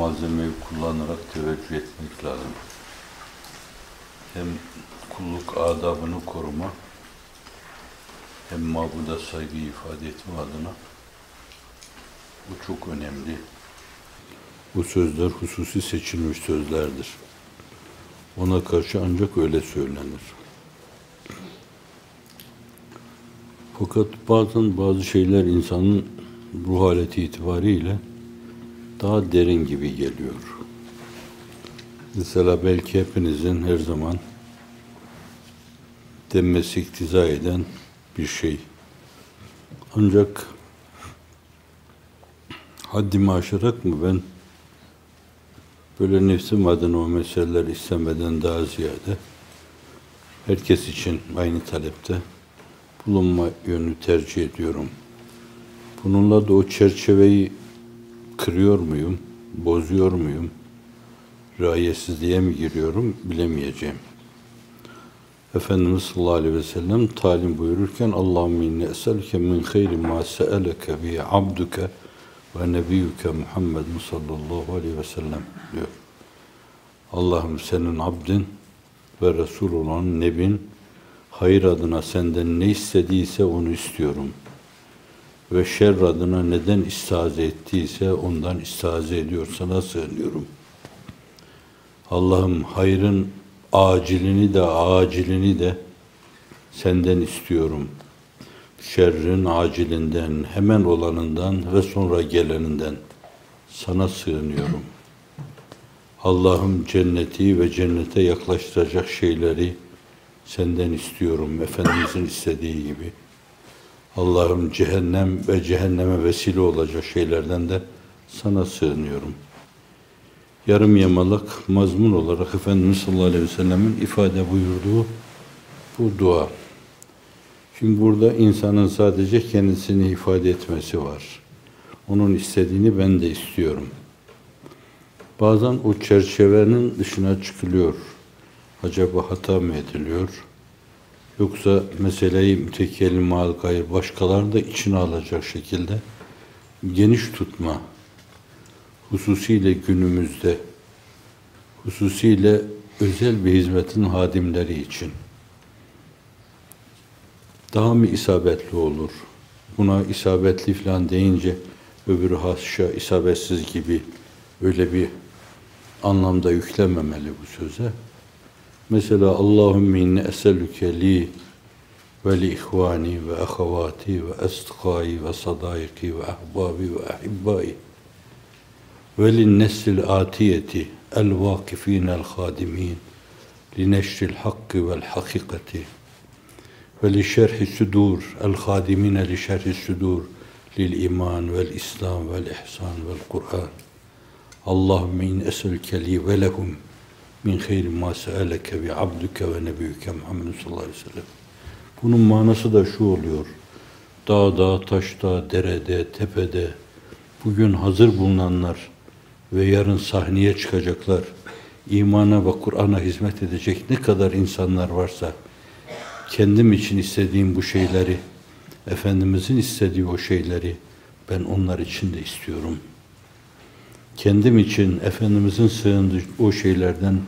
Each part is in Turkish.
malzemeyi kullanarak teveccüh etmek lazım. Hem kulluk adabını koruma, hem mabuda saygı ifade etme adına bu çok önemli. Bu sözler hususi seçilmiş sözlerdir. Ona karşı ancak öyle söylenir. Fakat bazen bazı şeyler insanın ruh haleti itibariyle daha derin gibi geliyor. Mesela belki hepinizin her zaman denmesi iktiza eden bir şey. Ancak haddimi aşarak mı ben böyle nefsim adına o meseleler istemeden daha ziyade herkes için aynı talepte bulunma yönü tercih ediyorum. Bununla da o çerçeveyi kırıyor muyum, bozuyor muyum, riayetsizliğe mi giriyorum bilemeyeceğim. Efendimiz sallallahu aleyhi ve sellem talim buyururken Allahümme inni eselke min hayri ma se'eleke bi abduke ve nebiyyüke Muhammed sallallahu aleyhi ve sellem diyor. Allah'ım senin abdin ve Resul olan Nebin hayır adına senden ne istediyse onu istiyorum. Ve şer adına neden istaze ettiyse ondan istaze ediyor sana sığınıyorum. Allah'ım hayrın acilini de acilini de senden istiyorum. Şerrin acilinden, hemen olanından ve sonra geleninden sana sığınıyorum. Allah'ım cenneti ve cennete yaklaştıracak şeyleri senden istiyorum Efendimizin istediği gibi. Allah'ım cehennem ve cehenneme vesile olacak şeylerden de sana sığınıyorum. Yarım yamalak mazmun olarak Efendimiz sallallahu aleyhi ve sellemin ifade buyurduğu bu dua. Şimdi burada insanın sadece kendisini ifade etmesi var. Onun istediğini ben de istiyorum. Bazen o çerçevenin dışına çıkılıyor. Acaba hata mı ediliyor? Yoksa meseleyi mütekellim mal gayr başkaları da içine alacak şekilde geniş tutma hususiyle günümüzde hususiyle özel bir hizmetin hadimleri için daha mı isabetli olur? Buna isabetli falan deyince öbürü haşa isabetsiz gibi öyle bir anlamda yüklememeli bu söze. Mesela Allahümme inni eselüke li ve li ihvani ve ahavati ve estkâi ve sadâiki ve ahbabi ve ahibbai ve lin nesil atiyeti el vakifin el hadimin li neşril hakkı vel hakikati ve min hayri ma se'eleke bi abduke ve nebiyyüke Muhammed sallallahu aleyhi ve sellem. Bunun manası da şu oluyor. Dağda, taşta, derede, tepede bugün hazır bulunanlar ve yarın sahneye çıkacaklar. imana ve Kur'an'a hizmet edecek ne kadar insanlar varsa kendim için istediğim bu şeyleri, Efendimizin istediği o şeyleri ben onlar için de istiyorum.'' Kendim için Efendimizin sığındığı o şeylerden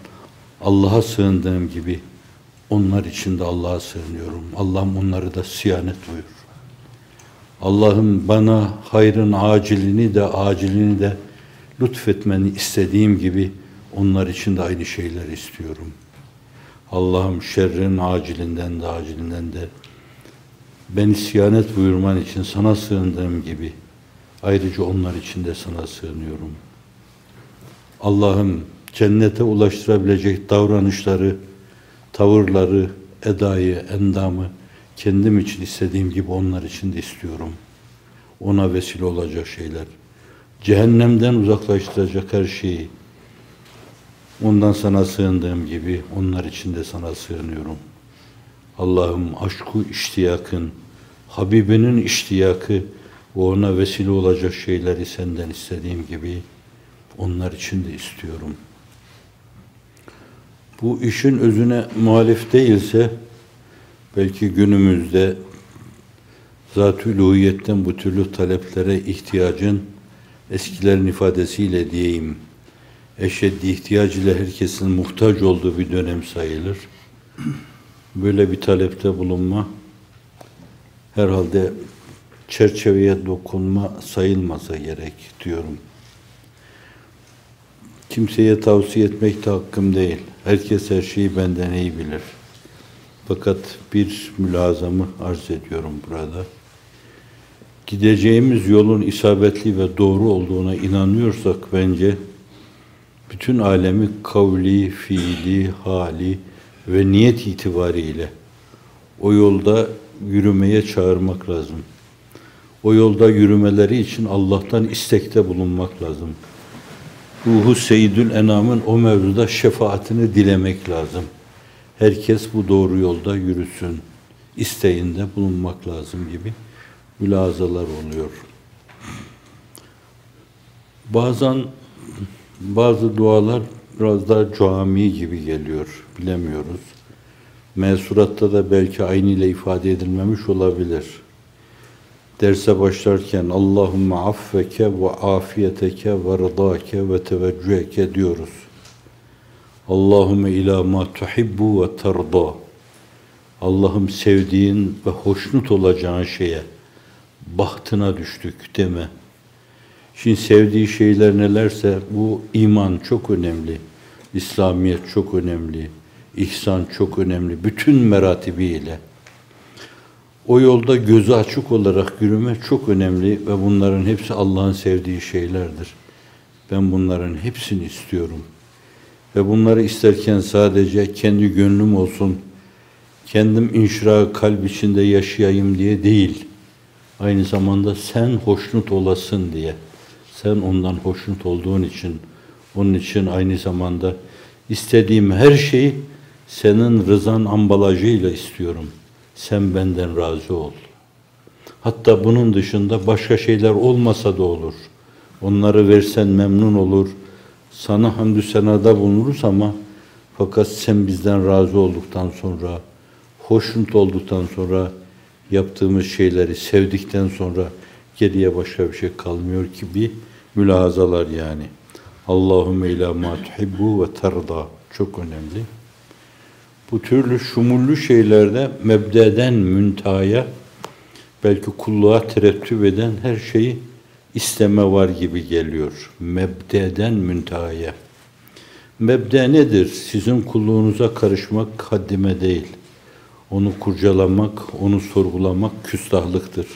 Allah'a sığındığım gibi onlar için de Allah'a sığınıyorum. Allah'ım onları da siyanet buyur. Allah'ım bana hayrın acilini de acilini de lütfetmeni istediğim gibi onlar için de aynı şeyler istiyorum. Allah'ım şerrin acilinden de acilinden de beni siyanet buyurman için sana sığındığım gibi ayrıca onlar için de sana sığınıyorum.'' Allah'ım cennete ulaştırabilecek davranışları, tavırları, edayı, endamı kendim için istediğim gibi onlar için de istiyorum. Ona vesile olacak şeyler. Cehennemden uzaklaştıracak her şeyi ondan sana sığındığım gibi onlar için de sana sığınıyorum. Allah'ım aşku iştiyakın, Habibinin iştiyakı ve ona vesile olacak şeyleri senden istediğim gibi Onlar için de istiyorum. Bu işin özüne muhalif değilse belki günümüzde zat-ı bu türlü taleplere ihtiyacın eskilerin ifadesiyle diyeyim eşeddi ihtiyac ile herkesin muhtaç olduğu bir dönem sayılır. Böyle bir talepte bulunma herhalde çerçeveye dokunma sayılmasa gerek diyorum. Kimseye tavsiye etmek de hakkım değil. Herkes her şeyi benden iyi bilir. Fakat bir mülazamı arz ediyorum burada. Gideceğimiz yolun isabetli ve doğru olduğuna inanıyorsak bence bütün alemi kavli, fiili, hali ve niyet itibariyle o yolda yürümeye çağırmak lazım. O yolda yürümeleri için Allah'tan istekte bulunmak lazım. Ruhu Seyyidül Enam'ın o mevzuda şefaatini dilemek lazım. Herkes bu doğru yolda yürüsün. isteğinde bulunmak lazım gibi mülazalar oluyor. Bazen bazı dualar biraz daha cami gibi geliyor. Bilemiyoruz. Mesuratta da belki aynı ile ifade edilmemiş olabilir. Derse başlarken Allahümme affeke ve afiyeteke ve rıdake ve teveccüheke diyoruz. Allahümme ila ma tuhibbu ve terda. Allah'ım sevdiğin ve hoşnut olacağın şeye, bahtına düştük deme. Şimdi sevdiği şeyler nelerse bu iman çok önemli. İslamiyet çok önemli. İhsan çok önemli. Bütün meratibiyle. O yolda gözü açık olarak yürüme çok önemli ve bunların hepsi Allah'ın sevdiği şeylerdir. Ben bunların hepsini istiyorum. Ve bunları isterken sadece kendi gönlüm olsun, kendim inşra kalp içinde yaşayayım diye değil. Aynı zamanda sen hoşnut olasın diye. Sen ondan hoşnut olduğun için, onun için aynı zamanda istediğim her şeyi senin rızan ambalajıyla istiyorum. Sen benden razı ol. Hatta bunun dışında başka şeyler olmasa da olur. Onları versen memnun olur. Sana hamdü senada bulunuruz ama fakat sen bizden razı olduktan sonra, hoşnut olduktan sonra, yaptığımız şeyleri sevdikten sonra geriye başka bir şey kalmıyor ki bir mülahazalar yani. Allahümme ila ma tuhibbu ve terda çok önemli. Bu türlü şumullü şeylerde mebdeden müntahaya belki kulluğa terettüp eden her şeyi isteme var gibi geliyor. Mebdeden müntahaya. Mebde nedir? Sizin kulluğunuza karışmak haddime değil. Onu kurcalamak, onu sorgulamak küstahlıktır.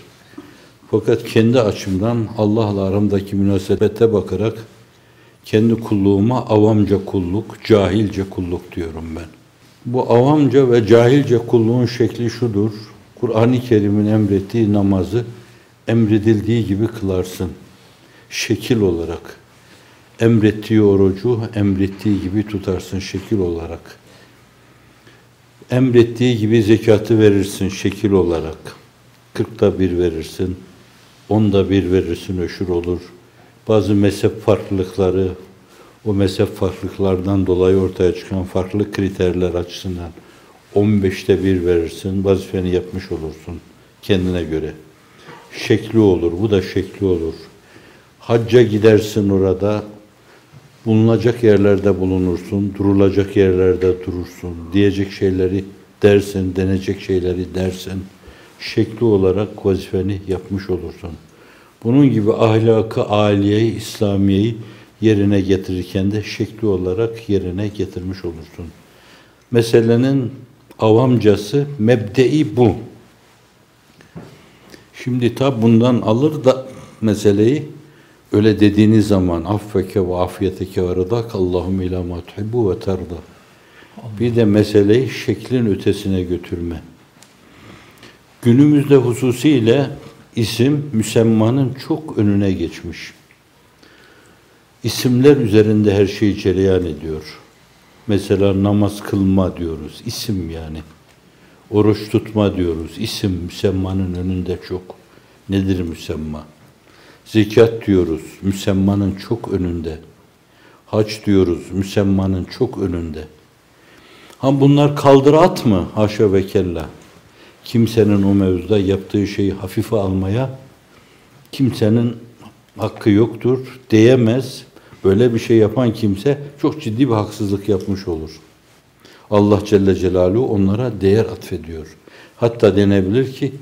Fakat kendi açımdan Allah'la aramdaki münasebete bakarak kendi kulluğuma avamca kulluk, cahilce kulluk diyorum ben. Bu avamca ve cahilce kulluğun şekli şudur. Kur'an-ı Kerim'in emrettiği namazı emredildiği gibi kılarsın. Şekil olarak. Emrettiği orucu emrettiği gibi tutarsın şekil olarak. Emrettiği gibi zekatı verirsin şekil olarak. Kırkta bir verirsin onda bir verirsin öşür olur. Bazı mezhep farklılıkları, o mezhep farklılıklardan dolayı ortaya çıkan farklı kriterler açısından 15'te bir verirsin, vazifeni yapmış olursun kendine göre. Şekli olur, bu da şekli olur. Hacca gidersin orada, bulunacak yerlerde bulunursun, durulacak yerlerde durursun, diyecek şeyleri dersin, denecek şeyleri dersin şekli olarak vazifeni yapmış olursun. Bunun gibi ahlakı aliyeyi, İslamiyeyi yerine getirirken de şekli olarak yerine getirmiş olursun. Meselenin avamcası, mebdei bu. Şimdi tab bundan alır da meseleyi öyle dediğiniz zaman affeke ve afiyeteke ve rıdak Allahümme ila ma ve terda. Bir de meseleyi şeklin ötesine götürme. Günümüzde hususiyle isim müsemmanın çok önüne geçmiş. İsimler üzerinde her şey cereyan ediyor. Mesela namaz kılma diyoruz, isim yani. Oruç tutma diyoruz, isim müsemmanın önünde çok. Nedir müsemma? Zekat diyoruz, müsemmanın çok önünde. Hac diyoruz müsemmanın çok önünde. Ha bunlar kaldır at mı? Haşa ve kella. Kimsenin o mevzuda yaptığı şeyi hafife almaya kimsenin hakkı yoktur, diyemez. Böyle bir şey yapan kimse çok ciddi bir haksızlık yapmış olur. Allah Celle Celaluhu onlara değer atfediyor. Hatta denebilir ki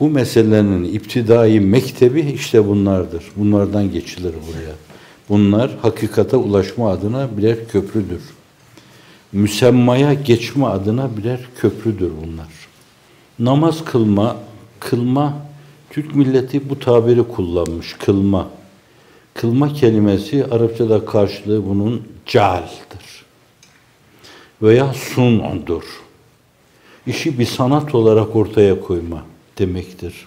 bu meselenin iptidai mektebi işte bunlardır. Bunlardan geçilir buraya. Bunlar hakikate ulaşma adına birer köprüdür. Müsemmaya geçme adına birer köprüdür bunlar. Namaz kılma, kılma, Türk milleti bu tabiri kullanmış, kılma. Kılma kelimesi Arapçada karşılığı bunun cealdir. Veya sun'dur. İşi bir sanat olarak ortaya koyma demektir.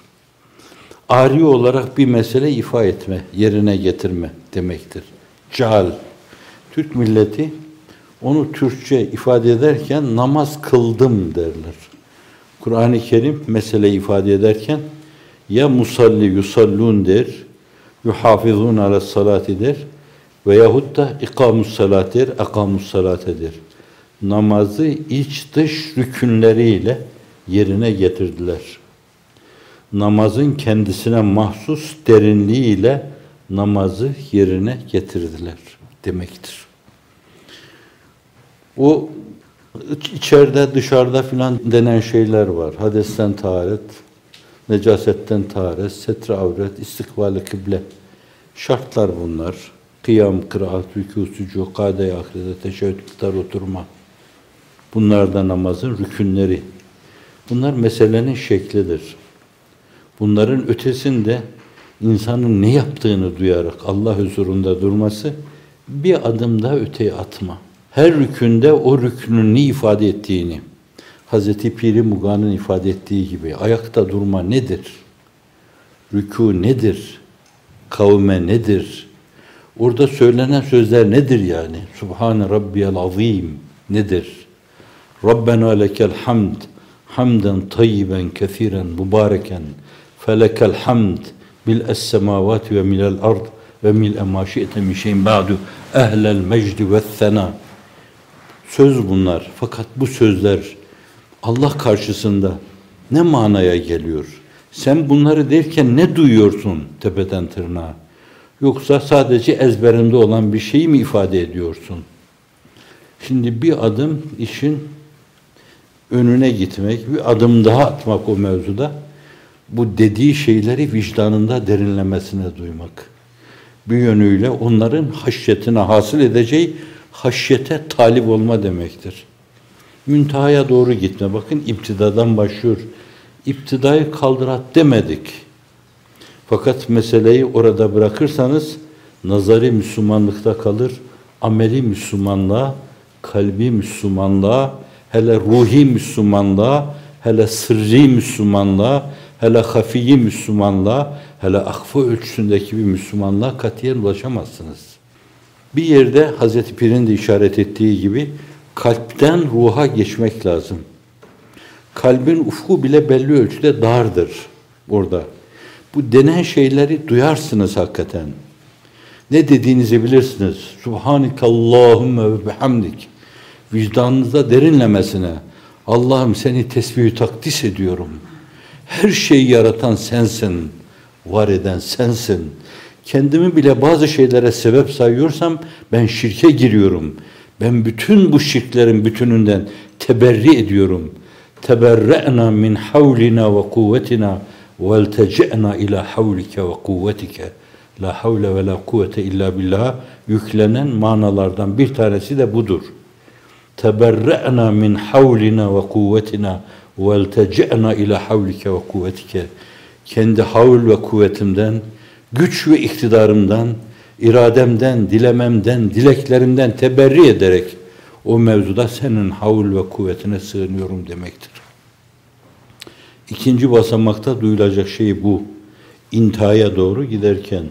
Ari olarak bir mesele ifa etme, yerine getirme demektir. Ceal. Türk milleti onu Türkçe ifade ederken namaz kıldım derler. Kur'an-ı Kerim mesele ifade ederken ya musalli yusallun der, yuhafizun ala salati der veyahut da ikamus salat der, akamus salat der. Namazı iç dış rükünleriyle yerine getirdiler. Namazın kendisine mahsus derinliğiyle namazı yerine getirdiler demektir. O içeride dışarıda filan denen şeyler var. Hadesten taharet, necasetten taharet, setre avret, istikbali kıble. Şartlar bunlar. Kıyam, kıraat, rükû, sucu, kade ahirete, tutar, oturma. Bunlar da namazın rükünleri. Bunlar meselenin şeklidir. Bunların ötesinde insanın ne yaptığını duyarak Allah huzurunda durması bir adım daha öteye atma. Her rükünde o rükünün ne ifade ettiğini, Hazreti Piri Muga'nın ifade ettiği gibi ayakta durma nedir? Rükû nedir? Kavme nedir? Orada söylenen sözler nedir yani? Subhane Rabbiyel Azim nedir? Rabbena lekel hamd hamden tayyiben kethiren mübareken felekel hamd mil es semavati ve milel ard ve mil ma şi'te min şeyin ba'du ehlel mecdi ve thena söz bunlar fakat bu sözler Allah karşısında ne manaya geliyor? Sen bunları derken ne duyuyorsun tepeden tırnağa? Yoksa sadece ezberinde olan bir şeyi mi ifade ediyorsun? Şimdi bir adım işin önüne gitmek, bir adım daha atmak o mevzuda bu dediği şeyleri vicdanında derinlemesine duymak. Bir yönüyle onların haşyetine hasıl edeceği haşyete talip olma demektir. Müntehaya doğru gitme. Bakın iptidadan başlıyor. İptidayı kaldırat demedik. Fakat meseleyi orada bırakırsanız nazari Müslümanlıkta kalır. Ameli Müslümanlığa, kalbi Müslümanlığa, hele ruhi Müslümanlığa, hele sırrı Müslümanlığa, hele hafiyi Müslümanlığa, hele akfa ölçüsündeki bir Müslümanlığa katiyen ulaşamazsınız. Bir yerde Hazreti Pir'in de işaret ettiği gibi kalpten ruha geçmek lazım. Kalbin ufku bile belli ölçüde dardır orada. Bu denen şeyleri duyarsınız hakikaten. Ne dediğinizi bilirsiniz. Subhanekallahümme ve bihamdik. Vicdanınızda derinlemesine. Allah'ım seni tesbihü takdis ediyorum. Her şeyi yaratan sensin. Var eden sensin. Kendimi bile bazı şeylere sebep sayıyorsam ben şirke giriyorum. Ben bütün bu şirklerin bütününden teberri ediyorum. Teberre'na min havlina ve kuvvetina veltece'na ila havlike ve kuvvetike. La havle ve la kuvvete illa billah yüklenen manalardan bir tanesi de budur. Teberre'na min havlina ve kuvvetina veltece'na ila havlike ve kuvvetike. Kendi havl ve kuvvetimden, güç ve iktidarımdan, irademden, dilememden, dileklerimden teberri ederek o mevzuda senin havl ve kuvvetine sığınıyorum demektir. İkinci basamakta duyulacak şey bu. İntihaya doğru giderken.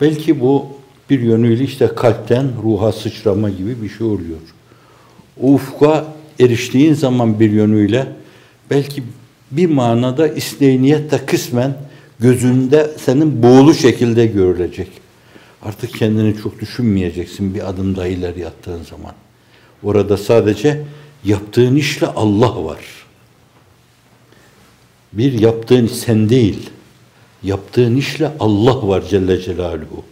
Belki bu bir yönüyle işte kalpten ruha sıçrama gibi bir şey oluyor. O ufka eriştiğin zaman bir yönüyle belki bir manada isneyniyet de kısmen gözünde senin boğulu şekilde görülecek. Artık kendini çok düşünmeyeceksin bir adım daha ileri attığın zaman. Orada sadece yaptığın işle Allah var. Bir yaptığın sen değil, yaptığın işle Allah var Celle Celaluhu.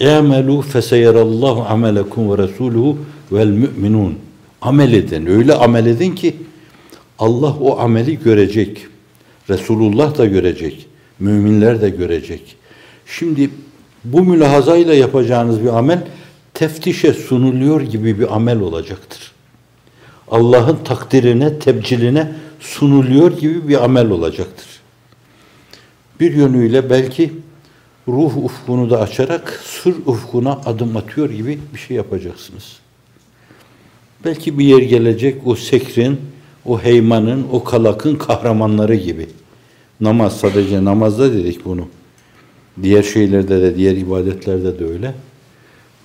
اَعْمَلُوا فَسَيَرَ اللّٰهُ عَمَلَكُمْ وَرَسُولُهُ وَالْمُؤْمِنُونَ Amel edin, öyle amel edin ki Allah o ameli görecek. Resulullah da görecek. Müminler de görecek. Şimdi bu mülahazayla yapacağınız bir amel teftişe sunuluyor gibi bir amel olacaktır. Allah'ın takdirine, tebciline sunuluyor gibi bir amel olacaktır. Bir yönüyle belki ruh ufkunu da açarak sır ufkuna adım atıyor gibi bir şey yapacaksınız. Belki bir yer gelecek o sekrin, o heymanın, o kalakın kahramanları gibi. Namaz sadece namazda dedik bunu. Diğer şeylerde de, diğer ibadetlerde de öyle.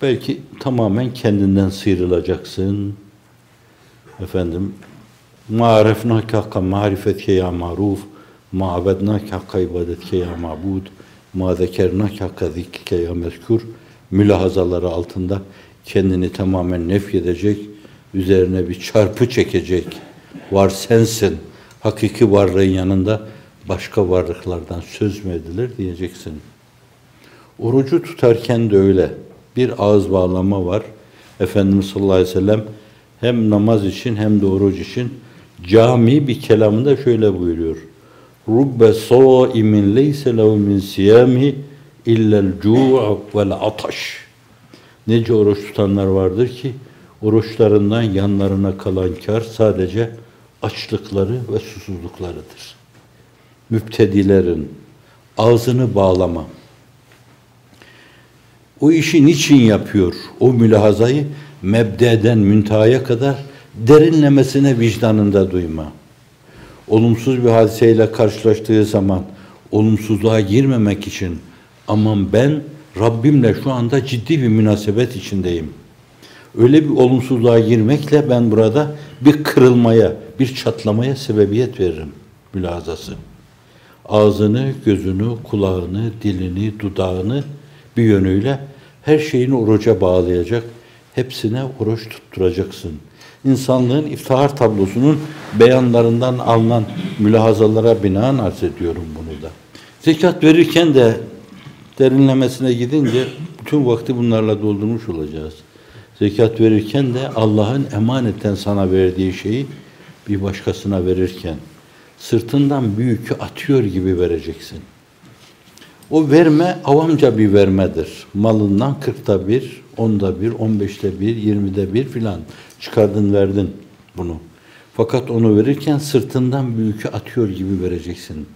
Belki tamamen kendinden sıyrılacaksın. Efendim, ma'arefnâke hakka marifetke ya maruf, ma'abednâke hakka ibadetke ya mabud, ma zekernâke hakka zikrike ya mezkur, mülahazaları altında kendini tamamen nefyedecek, üzerine bir çarpı çekecek. Var sensin. Hakiki varlığın yanında başka varlıklardan söz mü edilir diyeceksin. Orucu tutarken de öyle. Bir ağız bağlama var. Efendimiz sallallahu aleyhi ve sellem hem namaz için hem de oruç için cami bir kelamında şöyle buyuruyor. Rubbe saimin leyse lehu min siyami illel cu'u vel ataş. Nece oruç tutanlar vardır ki oruçlarından yanlarına kalan kar sadece açlıkları ve susuzluklarıdır. Müptedilerin ağzını bağlama. O işi niçin yapıyor? O mülahazayı mebdeden müntehaya kadar derinlemesine vicdanında duyma. Olumsuz bir hadiseyle karşılaştığı zaman olumsuzluğa girmemek için aman ben Rabbimle şu anda ciddi bir münasebet içindeyim. Öyle bir olumsuzluğa girmekle ben burada bir kırılmaya, bir çatlamaya sebebiyet veririm mülazası. Ağzını, gözünü, kulağını, dilini, dudağını bir yönüyle her şeyini oruca bağlayacak, hepsine oruç tutturacaksın. İnsanlığın iftihar tablosunun beyanlarından alınan mülahazalara binaen arz ediyorum bunu da. Zekat verirken de derinlemesine gidince bütün vakti bunlarla doldurmuş olacağız. Zekat verirken de Allah'ın emanetten sana verdiği şeyi bir başkasına verirken sırtından büyükü atıyor gibi vereceksin. O verme avamca bir vermedir. Malından kırkta bir, onda bir, on beşte bir, yirmide bir filan çıkardın verdin bunu. Fakat onu verirken sırtından büyükü atıyor gibi vereceksin.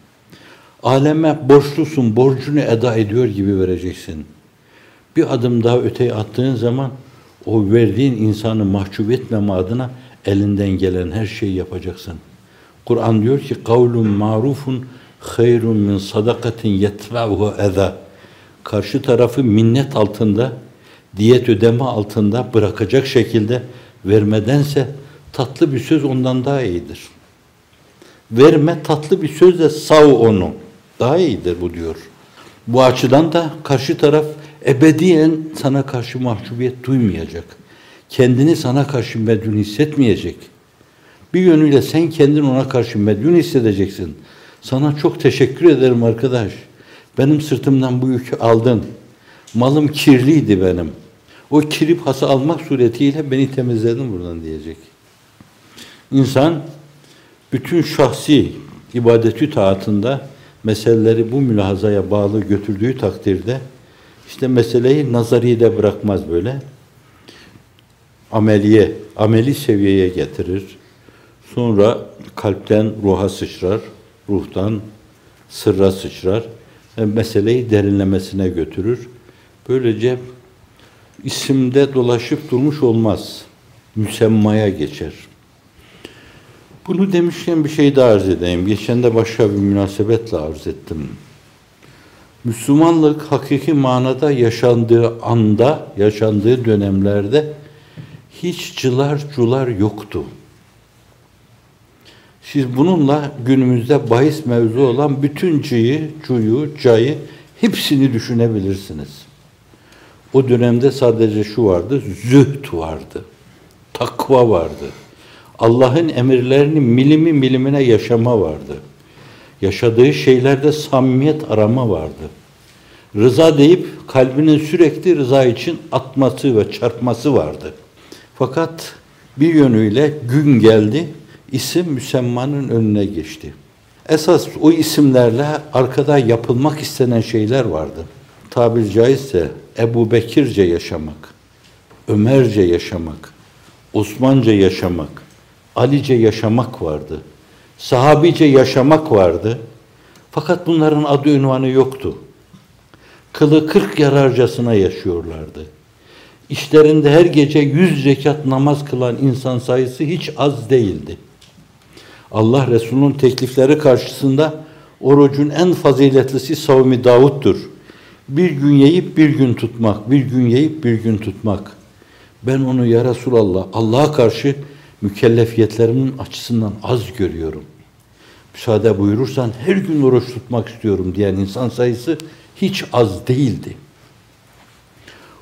Aleme borçlusun, borcunu eda ediyor gibi vereceksin. Bir adım daha öteye attığın zaman o verdiğin insanı mahcup etmeme adına elinden gelen her şeyi yapacaksın. Kur'an diyor ki kavlun marufun hayrun min sadakatin yetba'uhu eza. Karşı tarafı minnet altında, diyet ödeme altında bırakacak şekilde vermedense tatlı bir söz ondan daha iyidir. Verme tatlı bir sözle sav onu. Daha iyidir bu diyor. Bu açıdan da karşı taraf ebediyen sana karşı mahcubiyet duymayacak. Kendini sana karşı medün hissetmeyecek. Bir yönüyle sen kendini ona karşı medün hissedeceksin. Sana çok teşekkür ederim arkadaş. Benim sırtımdan bu yükü aldın. Malım kirliydi benim. O kiri pası almak suretiyle beni temizledin buradan diyecek. İnsan bütün şahsi ibadetü taatında meseleleri bu mülahazaya bağlı götürdüğü takdirde işte meseleyi nazariyle bırakmaz böyle. Ameliye, ameli seviyeye getirir. Sonra kalpten ruha sıçrar, ruhtan sırra sıçrar ve meseleyi derinlemesine götürür. Böylece isimde dolaşıp durmuş olmaz. Müsemmaya geçer. Bunu demişken bir şey daha arz edeyim. Geçen de başka bir münasebetle arz ettim. Müslümanlık hakiki manada yaşandığı anda, yaşandığı dönemlerde hiç cılar cular yoktu. Siz bununla günümüzde bahis mevzu olan bütün cıyı, cuyu, cayı hepsini düşünebilirsiniz. O dönemde sadece şu vardı, zühd vardı, takva vardı. Allah'ın emirlerini milimi milimine yaşama vardı. Yaşadığı şeylerde samimiyet arama vardı. Rıza deyip kalbinin sürekli rıza için atması ve çarpması vardı. Fakat bir yönüyle gün geldi, isim müsemmanın önüne geçti. Esas o isimlerle arkada yapılmak istenen şeyler vardı. Tabir caizse Ebu Bekirce yaşamak, Ömerce yaşamak, Osmanca yaşamak, Alice yaşamak vardı. Sahabice yaşamak vardı. Fakat bunların adı ünvanı yoktu. Kılı kırk yararcasına yaşıyorlardı. İşlerinde her gece yüz rekat namaz kılan insan sayısı hiç az değildi. Allah Resulü'nün teklifleri karşısında orucun en faziletlisi savmi Davud'dur. Bir gün yiyip bir gün tutmak, bir gün yiyip bir gün tutmak. Ben onu ya Resulallah Allah'a karşı mükellefiyetlerimin açısından az görüyorum. Müsaade buyurursan her gün oruç tutmak istiyorum diyen insan sayısı hiç az değildi.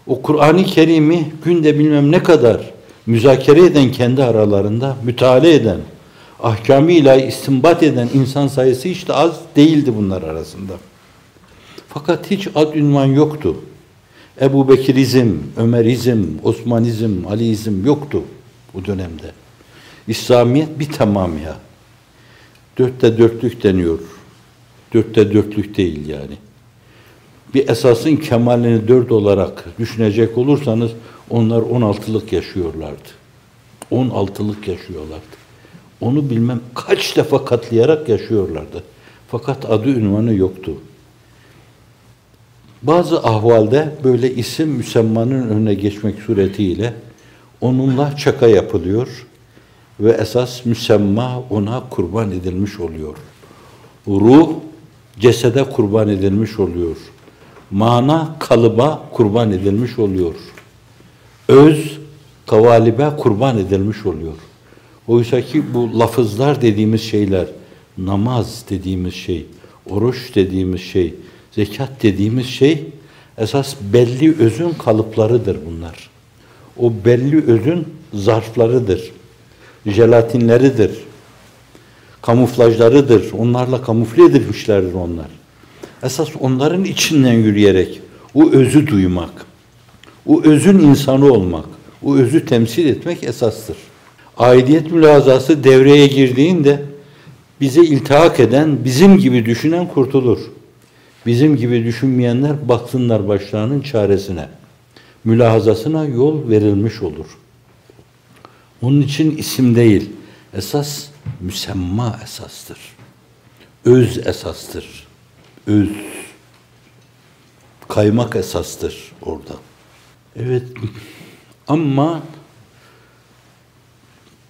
O Kur'an-ı Kerim'i günde bilmem ne kadar müzakere eden kendi aralarında, müteala eden, ahkamı ilahi istinbat eden insan sayısı hiç de az değildi bunlar arasında. Fakat hiç ad ünvan yoktu. Ebu Bekirizm, Ömerizm, Osmanizm, Aliizm yoktu bu dönemde. İslamiyet bir tamamıya. Dörtte dörtlük deniyor. Dörtte dörtlük değil yani. Bir esasın kemalini dört olarak düşünecek olursanız onlar on altılık yaşıyorlardı. On altılık yaşıyorlardı. Onu bilmem kaç defa katlayarak yaşıyorlardı. Fakat adı ünvanı yoktu. Bazı ahvalde böyle isim müsemmanın önüne geçmek suretiyle onunla çaka yapılıyor ve esas müsemma ona kurban edilmiş oluyor. Ruh cesede kurban edilmiş oluyor. Mana kalıba kurban edilmiş oluyor. Öz kavalibe kurban edilmiş oluyor. Oysa ki bu lafızlar dediğimiz şeyler, namaz dediğimiz şey, oruç dediğimiz şey, zekat dediğimiz şey esas belli özün kalıplarıdır bunlar. O belli özün zarflarıdır, jelatinleridir, kamuflajlarıdır. Onlarla kamufle edilmişlerdir onlar. Esas onların içinden yürüyerek o özü duymak, o özün insanı olmak, o özü temsil etmek esastır. Aidiyet mülazası devreye girdiğinde bize iltihak eden, bizim gibi düşünen kurtulur. Bizim gibi düşünmeyenler baksınlar başlarının çaresine. Mülahazasına yol verilmiş olur. Onun için isim değil, esas müsemma esastır. Öz esastır. Öz. Kaymak esastır orada. Evet ama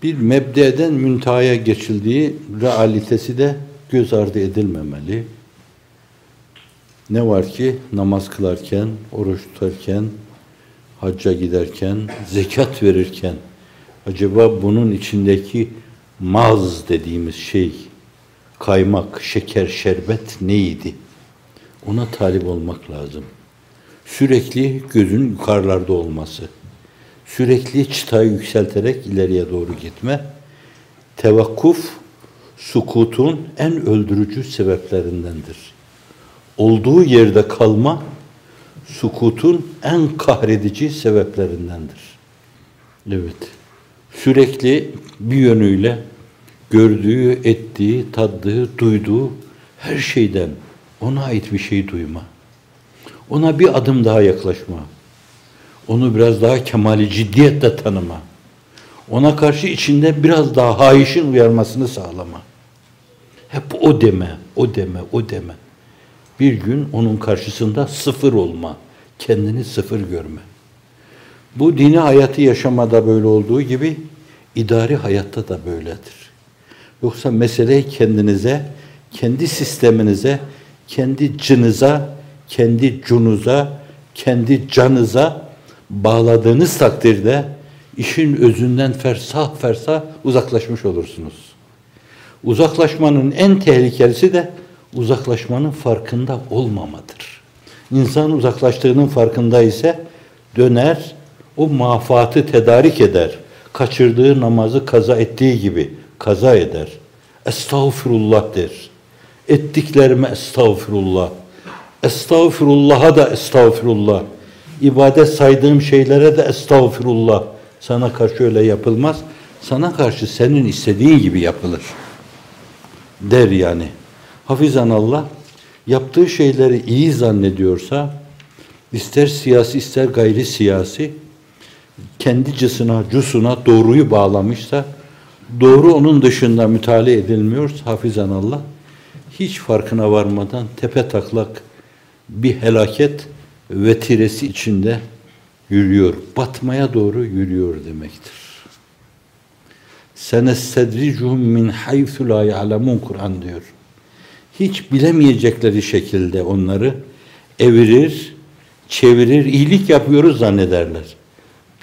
bir mebdeden müntahaya geçildiği realitesi de göz ardı edilmemeli. Ne var ki namaz kılarken, oruç tutarken, hacca giderken, zekat verirken acaba bunun içindeki maz dediğimiz şey, kaymak, şeker, şerbet neydi? Ona talip olmak lazım. Sürekli gözün yukarılarda olması sürekli çıtayı yükselterek ileriye doğru gitme, tevakkuf, sukutun en öldürücü sebeplerindendir. Olduğu yerde kalma, sukutun en kahredici sebeplerindendir. Evet, sürekli bir yönüyle gördüğü, ettiği, taddığı, duyduğu her şeyden ona ait bir şey duyma. Ona bir adım daha yaklaşma onu biraz daha kemali ciddiyetle tanıma. Ona karşı içinde biraz daha haişin uyarmasını sağlama. Hep o deme, o deme, o deme. Bir gün onun karşısında sıfır olma. Kendini sıfır görme. Bu dini hayatı yaşamada böyle olduğu gibi idari hayatta da böyledir. Yoksa meseleyi kendinize, kendi sisteminize, kendi cınıza, kendi cunuza, kendi canıza bağladığınız takdirde işin özünden fersah fersah uzaklaşmış olursunuz. Uzaklaşmanın en tehlikelisi de uzaklaşmanın farkında olmamadır. İnsan uzaklaştığının farkında ise Döner, o mafatı tedarik eder. Kaçırdığı namazı kaza ettiği gibi kaza eder. Estağfurullah der. Ettiklerime estağfurullah. Estağfurullah'a da estağfurullah. İbadet saydığım şeylere de estağfurullah. Sana karşı öyle yapılmaz. Sana karşı senin istediğin gibi yapılır. Der yani. Hafizan Allah yaptığı şeyleri iyi zannediyorsa ister siyasi ister gayri siyasi kendi cısına, cusuna doğruyu bağlamışsa doğru onun dışında mütalaa edilmiyor hafizan Allah hiç farkına varmadan tepe taklak bir helaket vetiresi içinde yürüyor. Batmaya doğru yürüyor demektir. Senestedricuhum min haythu la ya'lemun Kur'an diyor. Hiç bilemeyecekleri şekilde onları evirir, çevirir, iyilik yapıyoruz zannederler.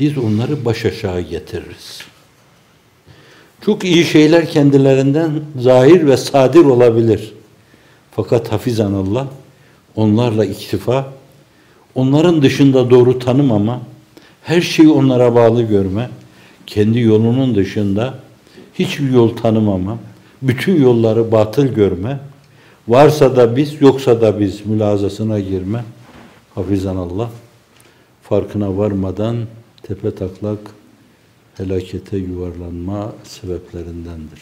Biz onları baş aşağı getiririz. Çok iyi şeyler kendilerinden zahir ve sadir olabilir. Fakat hafizan Allah onlarla iktifa, onların dışında doğru tanımama, her şeyi onlara bağlı görme, kendi yolunun dışında hiçbir yol tanımama, bütün yolları batıl görme, varsa da biz, yoksa da biz mülazasına girme, hafizan Allah, farkına varmadan tepe taklak helakete yuvarlanma sebeplerindendir.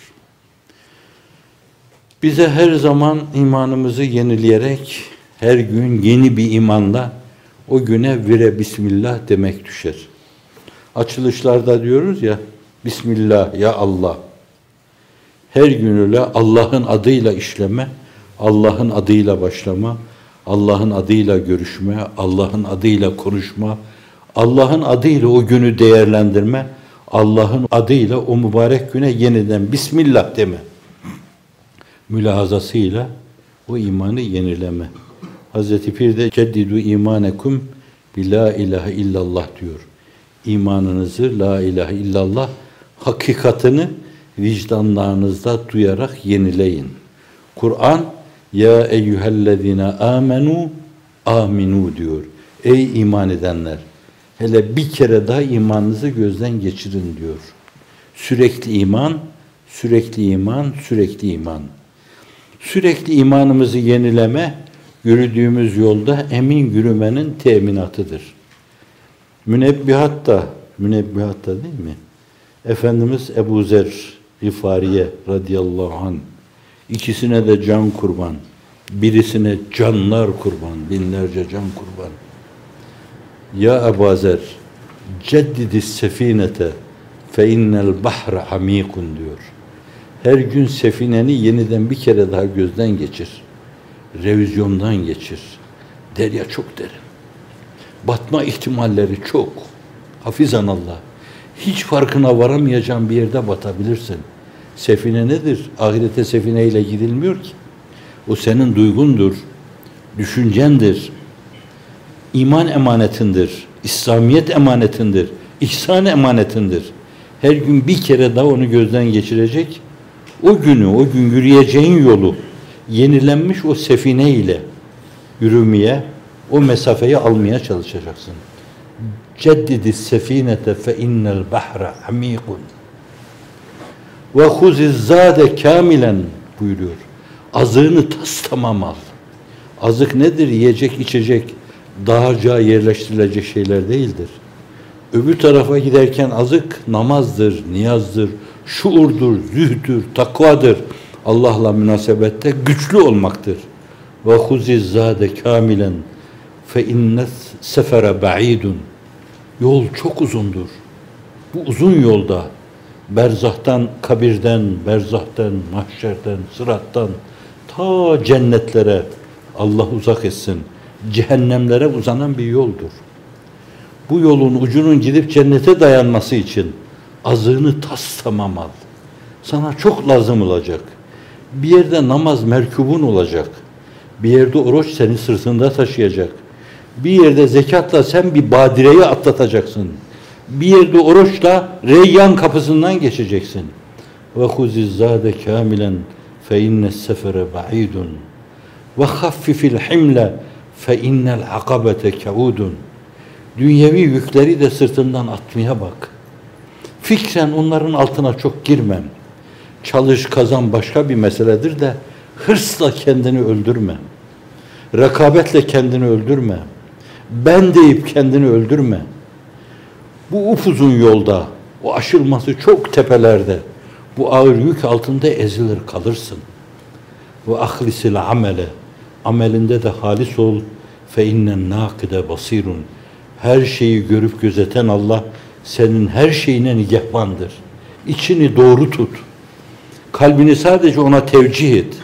Bize her zaman imanımızı yenileyerek her gün yeni bir imanla o güne vire Bismillah demek düşer. Açılışlarda diyoruz ya Bismillah ya Allah. Her günüyle Allah'ın adıyla işleme, Allah'ın adıyla başlama, Allah'ın adıyla görüşme, Allah'ın adıyla konuşma, Allah'ın adıyla o günü değerlendirme, Allah'ın adıyla o mübarek güne yeniden Bismillah deme. Mülahazasıyla o imanı yenileme. Hazreti Pir de ceddidu imanekum bi la ilahe illallah diyor. İmanınızı la ilahe illallah hakikatını vicdanlarınızda duyarak yenileyin. Kur'an ya eyyühellezine amenu aminu diyor. Ey iman edenler hele bir kere daha imanınızı gözden geçirin diyor. Sürekli iman, sürekli iman, sürekli iman. Sürekli imanımızı yenileme yürüdüğümüz yolda emin yürümenin teminatıdır. Münebbihat da, münebbihat da değil mi? Efendimiz Ebu Zer Gifariye radıyallahu anh ikisine de can kurban, birisine canlar kurban, binlerce can kurban. Ya Ebu Zer, ceddidis sefinete fe innel bahre hamikun diyor. Her gün sefineni yeniden bir kere daha gözden geçir revizyondan geçir. Derya çok derin. Batma ihtimalleri çok. Hafizan Allah. Hiç farkına varamayacağın bir yerde batabilirsin. Sefine nedir? Ahirete sefineyle gidilmiyor ki. O senin duygundur, düşüncendir, iman emanetindir, İslamiyet emanetindir, ihsan emanetindir. Her gün bir kere daha onu gözden geçirecek. O günü, o gün yürüyeceğin yolu yenilenmiş o sefine ile yürümeye, o mesafeyi almaya çalışacaksın. Ceddidi sefinete fe innel bahra amikun. Ve huziz zade kamilen buyuruyor. Azığını tas tamam al. Azık nedir? Yiyecek, içecek, dağarcığa yerleştirilecek şeyler değildir. Öbür tarafa giderken azık namazdır, niyazdır, şuurdur, zühdür, takvadır. Allah'la münasebette güçlü olmaktır. Ve huziz zade kamilen fe innes sefere ba'idun. Yol çok uzundur. Bu uzun yolda berzahtan, kabirden, berzahtan, mahşerden, sırattan ta cennetlere Allah uzak etsin. Cehennemlere uzanan bir yoldur. Bu yolun ucunun gidip cennete dayanması için azığını tas tamam al. Sana çok lazım olacak. Bir yerde namaz merkubun olacak. Bir yerde oruç seni sırtında taşıyacak. Bir yerde zekatla sen bir badireyi atlatacaksın. Bir yerde oruçla reyyan kapısından geçeceksin. Ve huziz zade kamilen fe innes sefere ba'idun ve haffifil himle fe innel akabete kaudun. Dünyevi yükleri de sırtından atmaya bak. Fikren onların altına çok girmem. Çalış kazan başka bir meseledir de hırsla kendini öldürme. Rekabetle kendini öldürme. Ben deyip kendini öldürme. Bu upuzun yolda, o aşılması çok tepelerde, bu ağır yük altında ezilir kalırsın. Ve ahlisil amele, amelinde de halis ol, fe innen nakide basirun. Her şeyi görüp gözeten Allah, senin her şeyine nigehbandır. İçini doğru tut. Kalbini sadece ona tevcih et.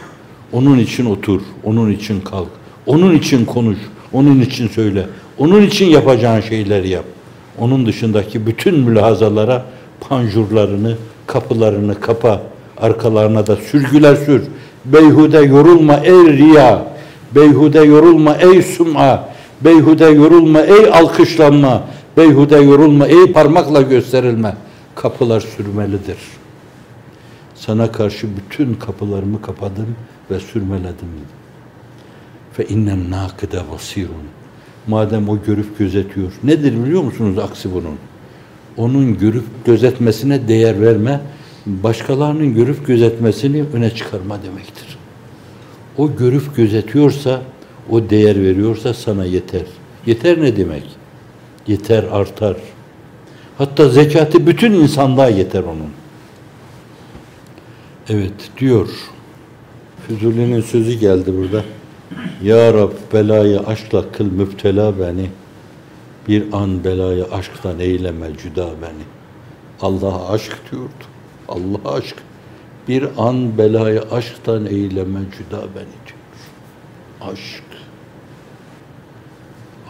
Onun için otur, onun için kalk, onun için konuş, onun için söyle, onun için yapacağın şeyleri yap. Onun dışındaki bütün mülahazalara panjurlarını, kapılarını kapa, arkalarına da sürgüler sür. Beyhude yorulma ey riya, beyhude yorulma ey sum'a, beyhude yorulma ey alkışlanma, beyhude yorulma ey parmakla gösterilme. Kapılar sürmelidir. Sana karşı bütün kapılarımı kapadım ve sürmeledim. Fe innen nakide basirun. Madem o görüp gözetiyor. Nedir biliyor musunuz aksi bunun? Onun görüp gözetmesine değer verme, başkalarının görüp gözetmesini öne çıkarma demektir. O görüp gözetiyorsa, o değer veriyorsa sana yeter. Yeter ne demek? Yeter artar. Hatta zekatı bütün insanlığa yeter onun. Evet diyor. Füzuli'nin sözü geldi burada. Ya Rab belayı aşkla kıl müptela beni. Bir an belayı aşktan eyleme cüda beni. Allah'a aşk diyordu. Allah'a aşk. Bir an belayı aşktan eyleme cüda beni diyor. Aşk.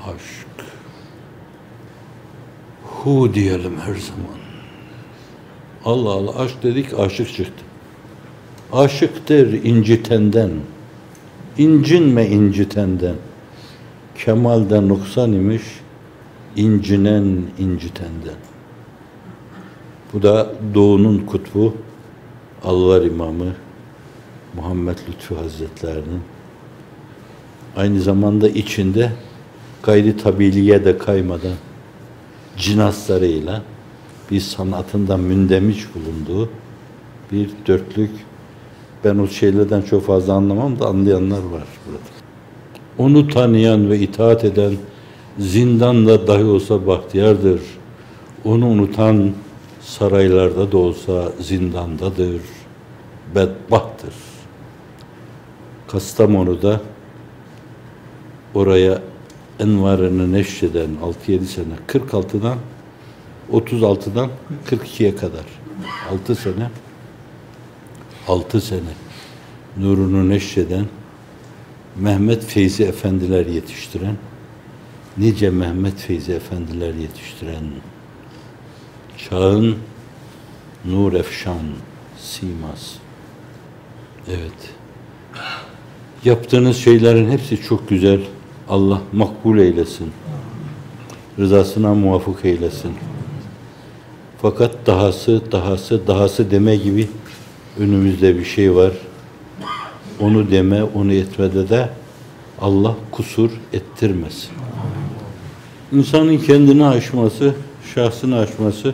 Aşk. Hu diyelim her zaman. Allah Allah aşk dedik aşık çıktı. Aşıktır incitenden. İncinme incitenden. Kemalde noksan imiş, incinen incitenden. Bu da Doğu'nun kutbu, Alvar İmamı Muhammed Lütfü Hazretlerinin aynı zamanda içinde gayri tabiliye de kaymadan cinaslarıyla bir sanatında mündemiş bulunduğu bir dörtlük ben o şeylerden çok fazla anlamam da anlayanlar var burada. Onu tanıyan ve itaat eden zindanda dahi olsa bahtiyardır. Onu unutan saraylarda da olsa zindandadır. Bedbahttır. Kastamonu'da oraya envarını neşreden 6-7 sene 46'dan 36'dan 42'ye kadar 6 sene altı sene nurunu neşreden Mehmet Feyzi Efendiler yetiştiren nice Mehmet Feyzi Efendiler yetiştiren çağın nur efşan simas. Evet. Yaptığınız şeylerin hepsi çok güzel. Allah makbul eylesin. Rızasına muvafık eylesin. Fakat dahası dahası dahası deme gibi önümüzde bir şey var. Onu deme, onu etmede de Allah kusur ettirmesin. İnsanın kendini aşması, şahsını aşması,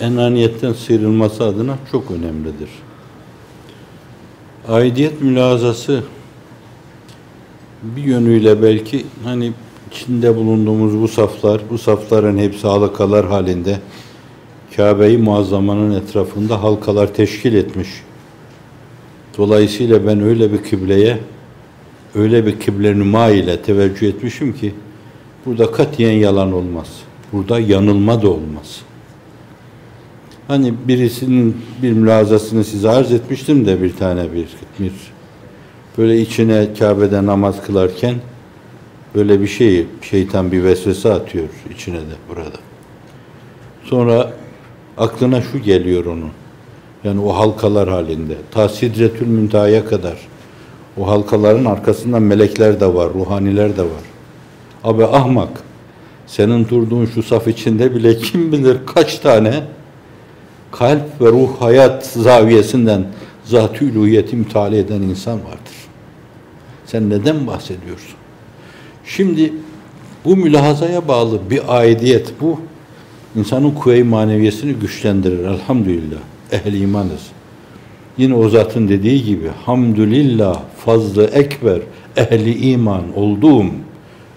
enaniyetten sıyrılması adına çok önemlidir. Aidiyet mülazası bir yönüyle belki hani içinde bulunduğumuz bu saflar, bu safların hepsi halkalar halinde Kabe-i Muazzama'nın etrafında halkalar teşkil etmiş. Dolayısıyla ben öyle bir kıbleye, öyle bir kıble ile teveccüh etmişim ki burada katiyen yalan olmaz. Burada yanılma da olmaz. Hani birisinin bir mülazasını size arz etmiştim de bir tane bir, bir böyle içine Kabe'de namaz kılarken böyle bir şey şeytan bir vesvese atıyor içine de burada. Sonra aklına şu geliyor onun. Yani o halkalar halinde. Ta Sidretül Müntaha'ya kadar. O halkaların arkasında melekler de var, ruhaniler de var. Abi ahmak, senin durduğun şu saf içinde bile kim bilir kaç tane kalp ve ruh hayat zaviyesinden zat-ı uluhiyeti müteala eden insan vardır. Sen neden bahsediyorsun? Şimdi Bu mülahazaya bağlı bir aidiyet bu. İnsanın kuvve-i maneviyesini güçlendirir. Elhamdülillah. Ehli imanız. Yine o zatın dediği gibi hamdülillah fazlı ekber ehli iman olduğum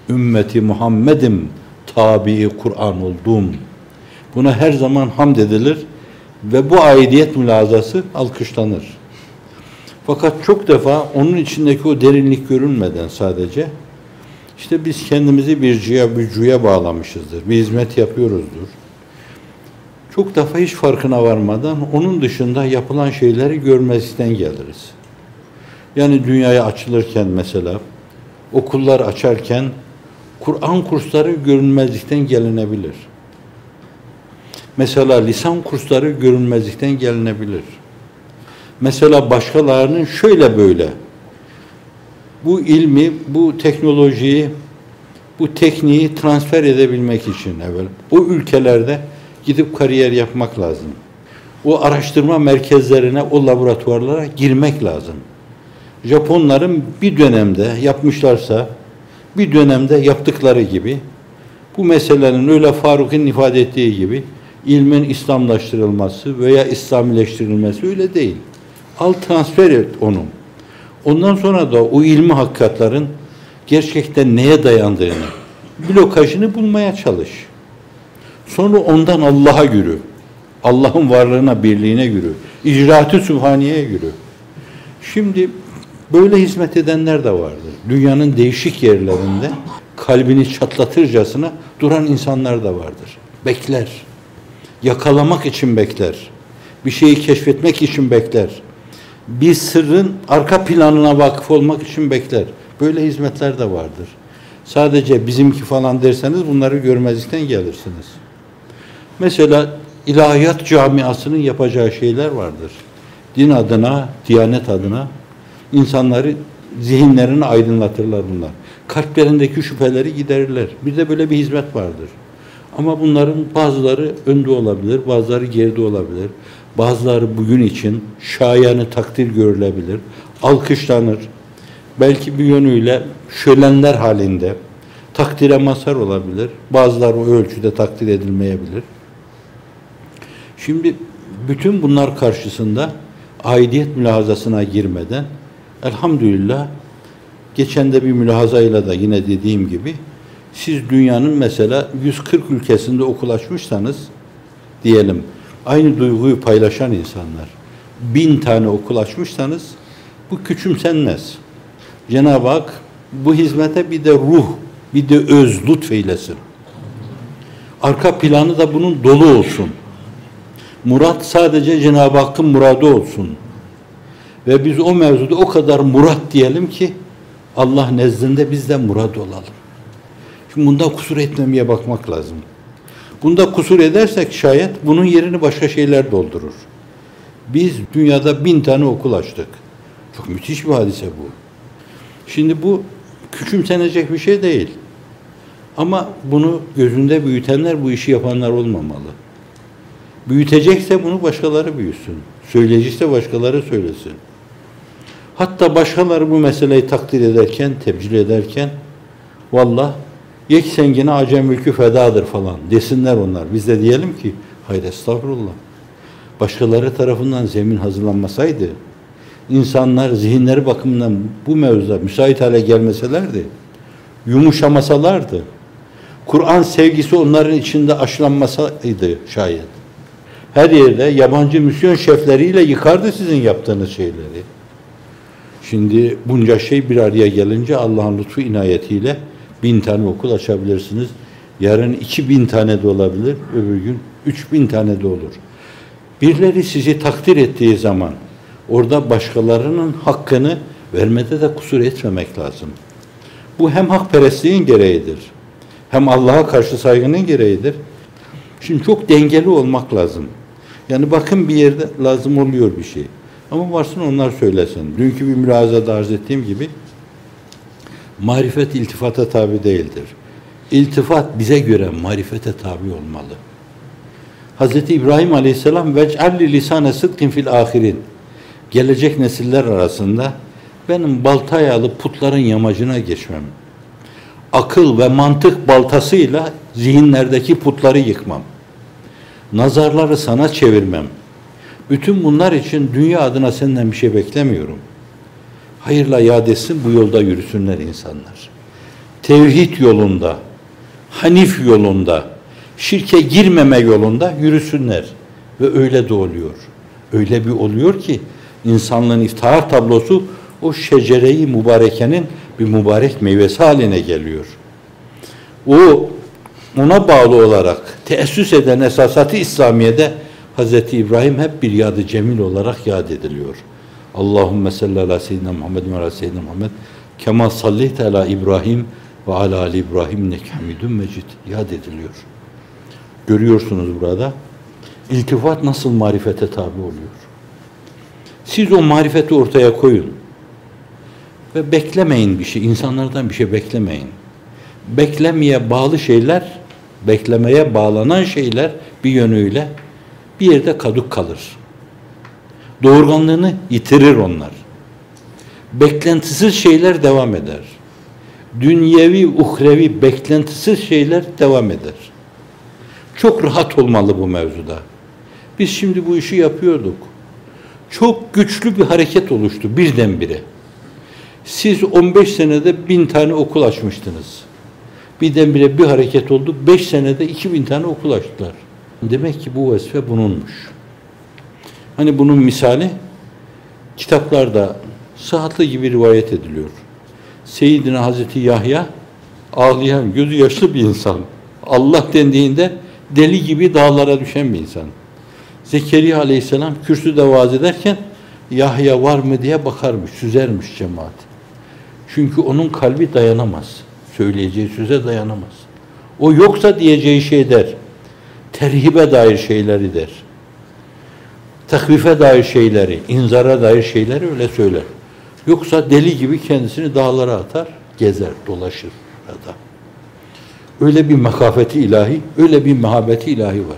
ümmeti Muhammed'im tabi Kur'an olduğum buna her zaman hamd edilir ve bu aidiyet mülazası alkışlanır. Fakat çok defa onun içindeki o derinlik görünmeden sadece işte biz kendimizi bir cüya, bir cüya bağlamışızdır. Bir hizmet yapıyoruzdur. Çok defa hiç farkına varmadan onun dışında yapılan şeyleri görmezlikten geliriz. Yani dünyaya açılırken mesela okullar açarken Kur'an kursları görünmezlikten gelinebilir. Mesela lisan kursları görünmezlikten gelinebilir. Mesela başkalarının şöyle böyle bu ilmi, bu teknolojiyi, bu tekniği transfer edebilmek için evvel o ülkelerde gidip kariyer yapmak lazım. O araştırma merkezlerine, o laboratuvarlara girmek lazım. Japonların bir dönemde yapmışlarsa, bir dönemde yaptıkları gibi, bu meselenin öyle Faruk'un ifade ettiği gibi ilmin İslamlaştırılması veya İslamileştirilmesi öyle değil. Al transfer et onu. Ondan sonra da o ilmi hakikatların gerçekten neye dayandığını, blokajını bulmaya çalış. Sonra ondan Allah'a yürü. Allah'ın varlığına, birliğine yürü. İcraatı sübhaniye yürü. Şimdi böyle hizmet edenler de vardır. Dünyanın değişik yerlerinde kalbini çatlatırcasına duran insanlar da vardır. Bekler. Yakalamak için bekler. Bir şeyi keşfetmek için bekler. Bir sırrın arka planına vakıf olmak için bekler. Böyle hizmetler de vardır. Sadece bizimki falan derseniz bunları görmezlikten gelirsiniz. Mesela ilahiyat camiasının yapacağı şeyler vardır. Din adına, diyanet adına insanları zihinlerini aydınlatırlar bunlar. Kalplerindeki şüpheleri giderirler. Bir de böyle bir hizmet vardır. Ama bunların bazıları önde olabilir, bazıları geride olabilir. Bazıları bugün için şayanı takdir görülebilir, alkışlanır. Belki bir yönüyle şölenler halinde takdire mazhar olabilir. Bazıları o ölçüde takdir edilmeyebilir. Şimdi bütün bunlar karşısında aidiyet mülahazasına girmeden elhamdülillah geçen de bir mülahazayla da yine dediğim gibi siz dünyanın mesela 140 ülkesinde okul açmışsanız diyelim aynı duyguyu paylaşan insanlar bin tane okul açmışsanız bu küçümsenmez. Cenab-ı Hak bu hizmete bir de ruh, bir de öz lütfeylesin. Arka planı da bunun dolu olsun. Murat sadece Cenab-ı Hakk'ın muradı olsun. Ve biz o mevzuda o kadar murat diyelim ki Allah nezdinde biz de murad olalım. Şimdi bunda kusur etmemeye bakmak lazım. Bunda kusur edersek şayet bunun yerini başka şeyler doldurur. Biz dünyada bin tane okul açtık. Çok müthiş bir hadise bu. Şimdi bu küçümsenecek bir şey değil. Ama bunu gözünde büyütenler bu işi yapanlar olmamalı. Büyütecekse bunu başkaları büyüsün. Söyleyecekse başkaları söylesin. Hatta başkaları bu meseleyi takdir ederken, tebcil ederken vallah yek sengine acem mülkü fedadır falan desinler onlar. Biz de diyelim ki hayır estağfurullah. Başkaları tarafından zemin hazırlanmasaydı insanlar zihinleri bakımından bu mevzuda müsait hale gelmeselerdi yumuşamasalardı Kur'an sevgisi onların içinde aşılanmasaydı şayet her yerde yabancı misyon şefleriyle yıkardı sizin yaptığınız şeyleri. Şimdi bunca şey bir araya gelince Allah'ın lütfu inayetiyle bin tane okul açabilirsiniz. Yarın iki bin tane de olabilir, öbür gün üç bin tane de olur. Birileri sizi takdir ettiği zaman orada başkalarının hakkını vermede de kusur etmemek lazım. Bu hem hakperestliğin gereğidir, hem Allah'a karşı saygının gereğidir. Şimdi çok dengeli olmak lazım. Yani bakın bir yerde lazım oluyor bir şey. Ama varsın onlar söylesin. Dünkü bir mülazada arz ettiğim gibi marifet iltifata tabi değildir. İltifat bize göre marifete tabi olmalı. Hz. İbrahim Aleyhisselam vec'alli lisane sıdkin fil ahirin gelecek nesiller arasında benim baltayı alıp putların yamacına geçmem. akıl ve mantık baltasıyla zihinlerdeki putları yıkmam. Nazarları sana çevirmem. Bütün bunlar için dünya adına senden bir şey beklemiyorum. Hayırla yad etsin bu yolda yürüsünler insanlar. Tevhid yolunda, Hanif yolunda, şirke girmeme yolunda yürüsünler. Ve öyle de oluyor. Öyle bir oluyor ki insanlığın iftihar tablosu o şecereyi mübarekenin bir mübarek meyvesi haline geliyor. O ona bağlı olarak teessüs eden esasatı İslamiye'de Hz. İbrahim hep bir yadı cemil olarak yad ediliyor. Allahümme salli ala seyyidina Muhammed ve ala seyyidina Muhammed kema sallite ala İbrahim ve ala ali İbrahim nek hamidun mecid yad ediliyor. Görüyorsunuz burada. İltifat nasıl marifete tabi oluyor. Siz o marifeti ortaya koyun. Ve beklemeyin bir şey. insanlardan bir şey beklemeyin. Beklemeye bağlı şeyler, beklemeye bağlanan şeyler bir yönüyle bir yerde kaduk kalır. Doğurganlığını yitirir onlar. Beklentisiz şeyler devam eder. Dünyevi, uhrevi, beklentisiz şeyler devam eder. Çok rahat olmalı bu mevzuda. Biz şimdi bu işi yapıyorduk. Çok güçlü bir hareket oluştu birdenbire. Siz 15 senede bin tane okul açmıştınız. Birdenbire bir hareket oldu. 5 senede 2000 tane okul açtılar. Demek ki bu vazife bununmuş. Hani bunun misali kitaplarda sıhhatli gibi rivayet ediliyor. Seyyidina Hazreti Yahya ağlayan, gözü yaşlı bir insan. Allah dendiğinde deli gibi dağlara düşen bir insan. Zekeriya aleyhisselam kürsüde vaaz ederken Yahya var mı diye bakarmış, süzermiş cemaat. Çünkü onun kalbi dayanamaz. Söyleyeceği söze dayanamaz. O yoksa diyeceği şey der. Terhibe dair şeyleri der. Takvife dair şeyleri, inzara dair şeyleri öyle söyler. Yoksa deli gibi kendisini dağlara atar, gezer, dolaşır burada. Öyle bir makafeti ilahi, öyle bir mehabeti ilahi var.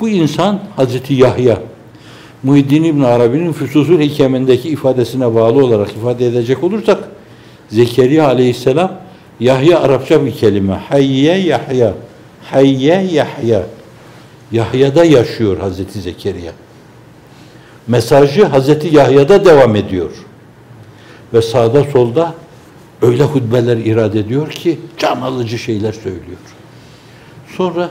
Bu insan Hazreti Yahya, Muhiddin İbn Arabi'nin Füsusul Hikemindeki ifadesine bağlı olarak ifade edecek olursak, Zekeriya aleyhisselam, Yahya Arapça bir kelime. Hayye Yahya. Hayye Yahya. Yahya'da yaşıyor Hazreti Zekeriya. Mesajı Hazreti Yahya'da devam ediyor. Ve sağda solda öyle hutbeler irade ediyor ki can alıcı şeyler söylüyor. Sonra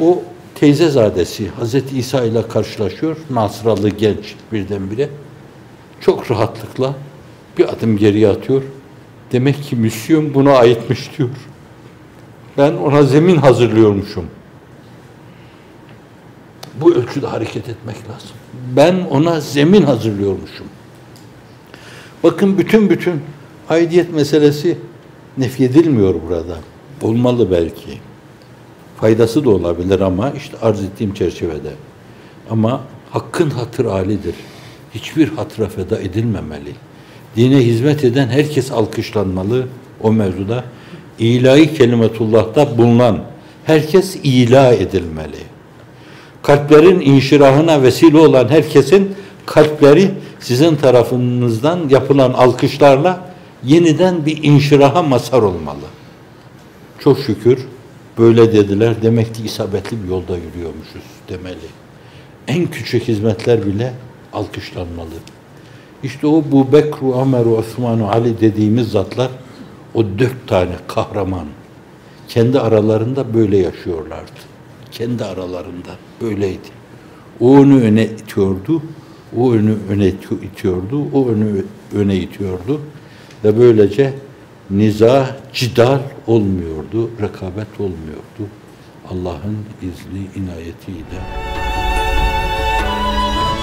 o teyzezadesi Hazreti İsa ile karşılaşıyor. Nasralı genç birdenbire. Çok rahatlıkla bir adım geriye atıyor. Demek ki misyon buna aitmiş diyor. Ben ona zemin hazırlıyormuşum. Bu ölçüde hareket etmek lazım. Ben ona zemin hazırlıyormuşum. Bakın bütün bütün aidiyet meselesi nefyedilmiyor burada. Olmalı belki. Faydası da olabilir ama işte arz ettiğim çerçevede. Ama hakkın hatır alidir. Hiçbir hatıra feda edilmemeli. Dine hizmet eden herkes alkışlanmalı o mevzuda. İlahi kelimetullah'ta bulunan herkes ila edilmeli. Kalplerin inşirahına vesile olan herkesin kalpleri sizin tarafınızdan yapılan alkışlarla yeniden bir inşiraha mazhar olmalı. Çok şükür böyle dediler. Demek ki isabetli bir yolda yürüyormuşuz demeli. En küçük hizmetler bile alkışlanmalı. İşte o bu Bekru, Ömer, Osman, Ali dediğimiz zatlar o dört tane kahraman kendi aralarında böyle yaşıyorlardı. Kendi aralarında böyleydi. O onu öne itiyordu, o önü öne itiyordu, o önü öne itiyordu ve böylece niza, cidal olmuyordu, rekabet olmuyordu. Allah'ın izni, inayetiyle.